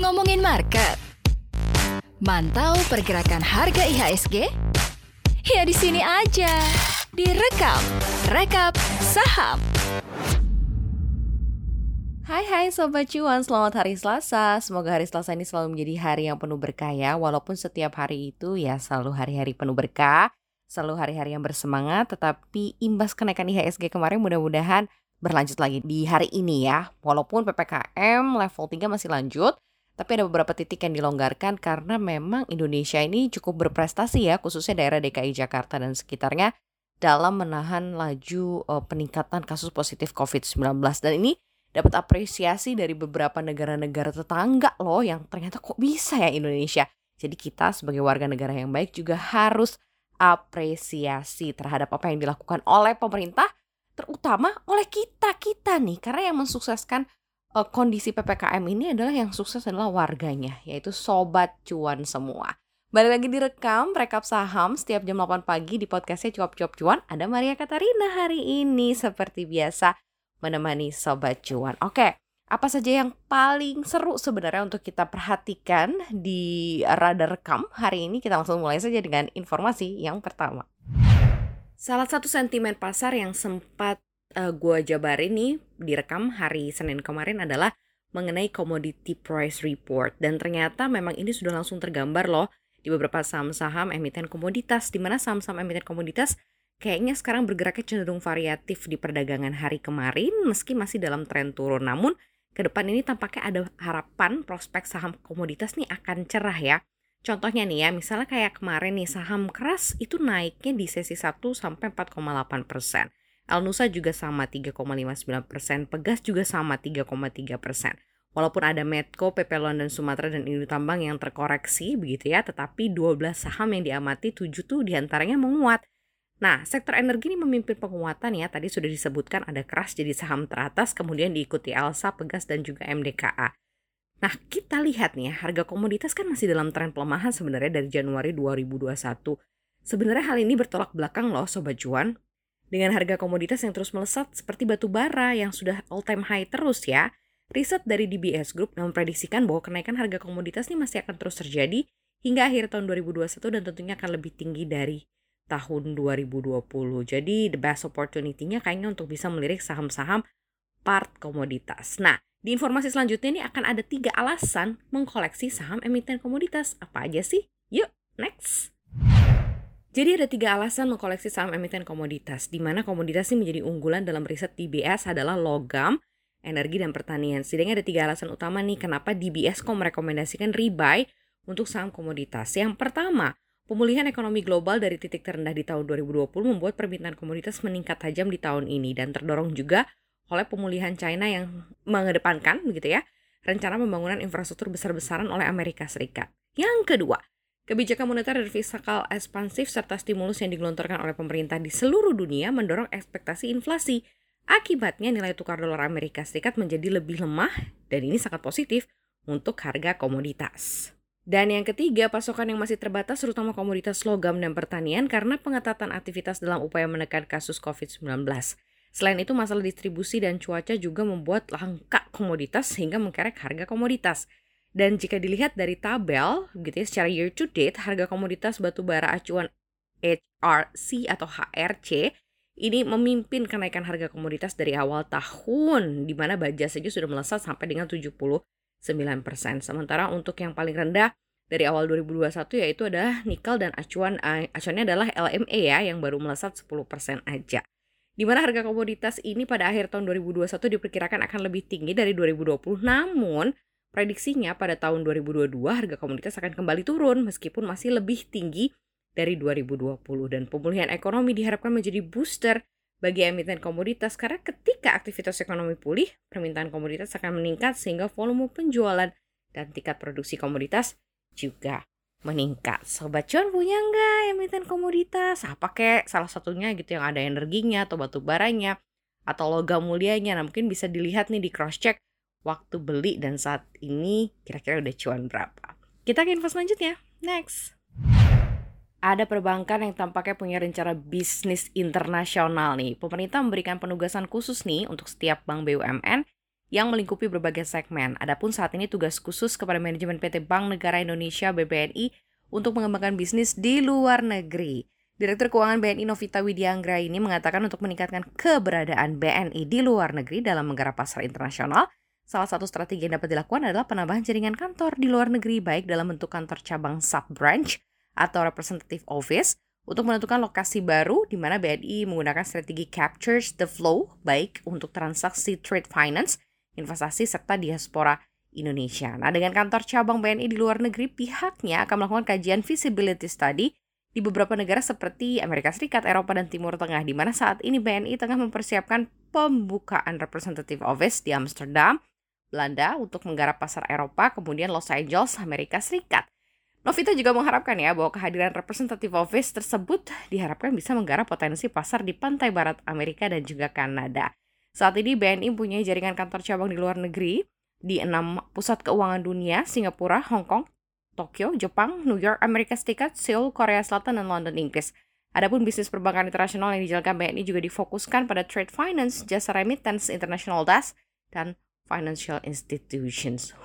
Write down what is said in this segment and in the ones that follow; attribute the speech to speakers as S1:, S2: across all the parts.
S1: Ngomongin market. Mantau pergerakan harga IHSG? Ya di sini aja. Direkap, rekap saham.
S2: Hai hai Sobat Cuan, selamat hari Selasa. Semoga hari Selasa ini selalu menjadi hari yang penuh berkah ya. Walaupun setiap hari itu ya selalu hari-hari penuh berkah, selalu hari-hari yang bersemangat, tetapi imbas kenaikan IHSG kemarin mudah-mudahan berlanjut lagi di hari ini ya. Walaupun PPKM level 3 masih lanjut, tapi ada beberapa titik yang dilonggarkan karena memang Indonesia ini cukup berprestasi ya, khususnya daerah DKI Jakarta dan sekitarnya dalam menahan laju uh, peningkatan kasus positif COVID-19 dan ini dapat apresiasi dari beberapa negara-negara tetangga loh yang ternyata kok bisa ya Indonesia. Jadi kita sebagai warga negara yang baik juga harus apresiasi terhadap apa yang dilakukan oleh pemerintah terutama oleh kita kita nih karena yang mensukseskan uh, kondisi PPKM ini adalah yang sukses adalah warganya, yaitu sobat cuan semua. Balik lagi direkam, rekap saham setiap jam 8 pagi di podcastnya Cuap-Cuap Cuan. Ada Maria Katarina hari ini seperti biasa menemani Sobat Cuan. Oke, apa saja yang paling seru sebenarnya untuk kita perhatikan di radar rekam hari ini? Kita langsung mulai saja dengan informasi yang pertama. Salah satu sentimen pasar yang sempat uh, gua jabarin nih direkam hari Senin kemarin adalah mengenai commodity price report dan ternyata memang ini sudah langsung tergambar loh di beberapa saham-saham emiten komoditas di mana saham-saham emiten komoditas kayaknya sekarang bergeraknya cenderung variatif di perdagangan hari kemarin meski masih dalam tren turun namun ke depan ini tampaknya ada harapan prospek saham komoditas nih akan cerah ya. Contohnya nih ya, misalnya kayak kemarin nih saham keras itu naiknya di sesi 1 sampai 4,8 persen. Alnusa juga sama 3,59 persen, Pegas juga sama 3,3 persen. Walaupun ada Medco, PP London Sumatera, dan Indo Tambang yang terkoreksi begitu ya, tetapi 12 saham yang diamati 7 tuh di antaranya menguat. Nah, sektor energi ini memimpin penguatan ya, tadi sudah disebutkan ada keras jadi saham teratas, kemudian diikuti Alsa, Pegas, dan juga MDKA. Nah, kita lihat nih ya, harga komoditas kan masih dalam tren pelemahan sebenarnya dari Januari 2021. Sebenarnya hal ini bertolak belakang loh Sobat Cuan. Dengan harga komoditas yang terus melesat seperti batu bara yang sudah all time high terus ya, riset dari DBS Group memprediksikan bahwa kenaikan harga komoditas ini masih akan terus terjadi hingga akhir tahun 2021 dan tentunya akan lebih tinggi dari tahun 2020. Jadi the best opportunity-nya kayaknya untuk bisa melirik saham-saham part komoditas. Nah, di informasi selanjutnya ini akan ada tiga alasan mengkoleksi saham emiten komoditas. Apa aja sih? Yuk, next! Jadi ada tiga alasan mengkoleksi saham emiten komoditas, di mana komoditas ini menjadi unggulan dalam riset DBS adalah logam, energi, dan pertanian. Setidaknya ada tiga alasan utama nih kenapa DBS kok merekomendasikan rebuy untuk saham komoditas. Yang pertama, pemulihan ekonomi global dari titik terendah di tahun 2020 membuat permintaan komoditas meningkat tajam di tahun ini dan terdorong juga oleh pemulihan China yang mengedepankan begitu ya rencana pembangunan infrastruktur besar-besaran oleh Amerika Serikat. Yang kedua, Kebijakan moneter dan fiskal ekspansif serta stimulus yang digelontorkan oleh pemerintah di seluruh dunia mendorong ekspektasi inflasi. Akibatnya nilai tukar dolar Amerika Serikat menjadi lebih lemah dan ini sangat positif untuk harga komoditas. Dan yang ketiga, pasokan yang masih terbatas terutama komoditas logam dan pertanian karena pengetatan aktivitas dalam upaya menekan kasus COVID-19. Selain itu, masalah distribusi dan cuaca juga membuat langka komoditas sehingga mengkerek harga komoditas. Dan jika dilihat dari tabel, gitu ya, secara year to date, harga komoditas batu bara acuan HRC atau HRC ini memimpin kenaikan harga komoditas dari awal tahun, di mana baja saja sudah melesat sampai dengan 79%. Sementara untuk yang paling rendah dari awal 2021 yaitu adalah nikel dan acuan eh, acuannya adalah LME ya yang baru melesat 10% aja. Di mana harga komoditas ini pada akhir tahun 2021 diperkirakan akan lebih tinggi dari 2020. Namun Prediksinya pada tahun 2022 harga komoditas akan kembali turun meskipun masih lebih tinggi dari 2020 dan pemulihan ekonomi diharapkan menjadi booster bagi emiten komoditas karena ketika aktivitas ekonomi pulih, permintaan komoditas akan meningkat sehingga volume penjualan dan tingkat produksi komoditas juga meningkat. Sobat cuan punya nggak emiten komoditas? Apa kek salah satunya gitu yang ada energinya atau batu baranya atau logam mulianya. Nah mungkin bisa dilihat nih di cross check waktu beli dan saat ini kira-kira udah cuan berapa. Kita ke info selanjutnya. Next. Ada perbankan yang tampaknya punya rencana bisnis internasional nih. Pemerintah memberikan penugasan khusus nih untuk setiap bank BUMN yang melingkupi berbagai segmen. Adapun saat ini tugas khusus kepada manajemen PT Bank Negara Indonesia BBNI untuk mengembangkan bisnis di luar negeri. Direktur Keuangan BNI Novita Widianggra ini mengatakan untuk meningkatkan keberadaan BNI di luar negeri dalam menggarap pasar internasional, salah satu strategi yang dapat dilakukan adalah penambahan jaringan kantor di luar negeri baik dalam bentuk kantor cabang sub-branch atau representative office untuk menentukan lokasi baru di mana BNI menggunakan strategi captures the flow baik untuk transaksi trade finance, investasi serta diaspora Indonesia. Nah, dengan kantor cabang BNI di luar negeri, pihaknya akan melakukan kajian feasibility study di beberapa negara seperti Amerika Serikat, Eropa, dan Timur Tengah, di mana saat ini BNI tengah mempersiapkan pembukaan representative office di Amsterdam, Belanda untuk menggarap pasar Eropa, kemudian Los Angeles, Amerika Serikat. Novita juga mengharapkan ya bahwa kehadiran representative office tersebut diharapkan bisa menggarap potensi pasar di pantai barat Amerika dan juga Kanada. Saat ini BNI punya jaringan kantor cabang di luar negeri di enam pusat keuangan dunia, Singapura, Hong Kong, Tokyo, Jepang, New York, Amerika Serikat, Seoul, Korea Selatan, dan London, Inggris. Adapun bisnis perbankan internasional yang dijalankan BNI juga difokuskan pada trade finance, jasa remittance, international desk, dan financial institutions.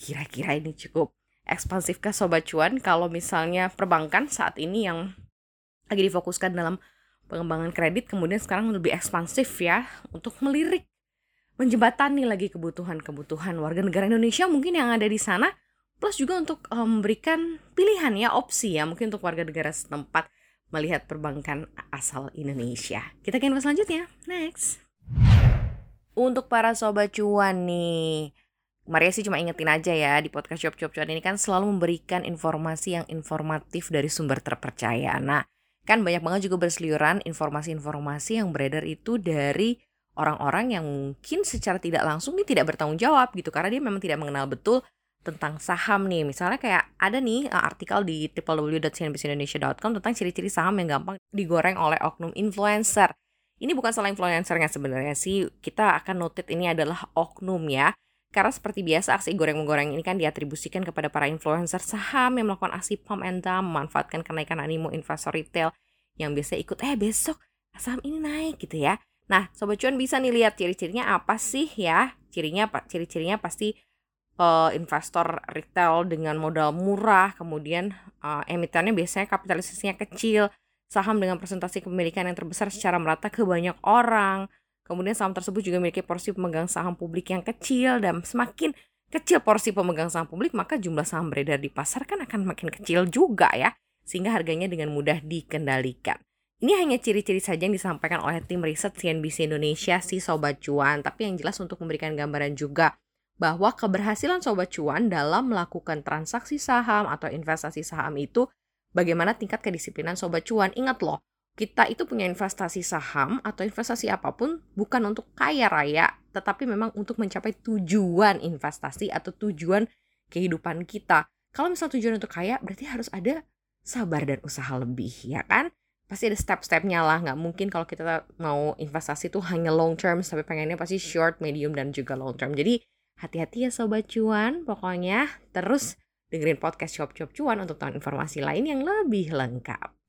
S2: Kira-kira ini cukup ekspansifkah Sobat Cuan kalau misalnya perbankan saat ini yang lagi difokuskan dalam pengembangan kredit kemudian sekarang lebih ekspansif ya untuk melirik menjembatani lagi kebutuhan-kebutuhan warga negara Indonesia mungkin yang ada di sana plus juga untuk um, memberikan pilihan ya opsi ya mungkin untuk warga negara setempat melihat perbankan asal Indonesia. Kita ke info selanjutnya. Next. Untuk para sobat cuan nih, Maria sih cuma ingetin aja ya di podcast Cuap Cuap Cuan ini kan selalu memberikan informasi yang informatif dari sumber terpercaya. Nah, kan banyak banget juga berseliuran informasi-informasi yang beredar itu dari orang-orang yang mungkin secara tidak langsung ini tidak bertanggung jawab gitu karena dia memang tidak mengenal betul tentang saham nih. Misalnya kayak ada nih uh, artikel di www.cnbcindonesia.com tentang ciri-ciri saham yang gampang digoreng oleh oknum influencer. Ini bukan salah influencernya sebenarnya sih. Kita akan notit ini adalah oknum ya. Karena seperti biasa aksi goreng-menggoreng ini kan diatribusikan kepada para influencer saham yang melakukan aksi pump and dump, memanfaatkan kenaikan animo investor retail yang biasa ikut, eh besok saham ini naik gitu ya. Nah, Sobat Cuan bisa nih lihat ciri-cirinya apa sih ya. Cirinya, ciri-cirinya pasti uh, investor retail dengan modal murah, kemudian uh, emitennya biasanya kapitalisasinya kecil, saham dengan presentasi kepemilikan yang terbesar secara merata ke banyak orang. Kemudian saham tersebut juga memiliki porsi pemegang saham publik yang kecil dan semakin kecil porsi pemegang saham publik maka jumlah saham beredar di pasar kan akan makin kecil juga ya sehingga harganya dengan mudah dikendalikan. Ini hanya ciri-ciri saja yang disampaikan oleh tim riset CNBC Indonesia si Sobat Cuan, tapi yang jelas untuk memberikan gambaran juga bahwa keberhasilan sobat cuan dalam melakukan transaksi saham atau investasi saham itu bagaimana tingkat kedisiplinan sobat cuan. Ingat loh, kita itu punya investasi saham atau investasi apa pun bukan untuk kaya raya, tetapi memang untuk mencapai tujuan investasi atau tujuan kehidupan kita. Kalau misal tujuan untuk kaya, berarti harus ada sabar dan usaha lebih, ya kan? Pasti ada step-stepnya lah, nggak mungkin kalau kita mau investasi tuh hanya long term, tapi pengennya pasti short, medium, dan juga long term. Jadi Hati-hati ya Sobat Cuan, pokoknya terus dengerin podcast Shop Shop Cuan untuk tahu informasi lain yang lebih lengkap.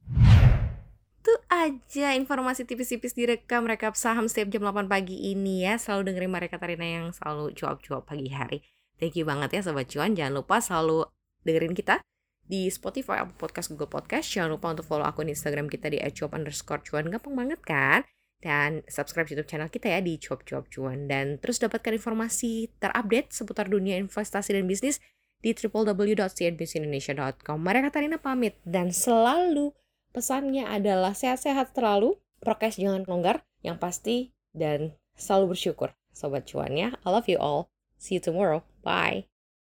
S2: Tuh aja informasi tipis-tipis direkam rekap saham setiap jam 8 pagi ini ya. Selalu dengerin mereka Tarina yang selalu cuap-cuap pagi hari. Thank you banget ya Sobat Cuan. Jangan lupa selalu dengerin kita di Spotify, Apple Podcast, Google Podcast. Jangan lupa untuk follow akun Instagram kita di @cuap underscore cuan. Gampang banget kan? dan subscribe YouTube channel kita ya di Cuap Cuap Cuan dan terus dapatkan informasi terupdate seputar dunia investasi dan bisnis di www.cnbcindonesia.com. Maria Katarina pamit dan selalu pesannya adalah sehat-sehat terlalu, prokes jangan longgar, yang pasti dan selalu bersyukur sobat cuan ya. I love you all. See you tomorrow. Bye.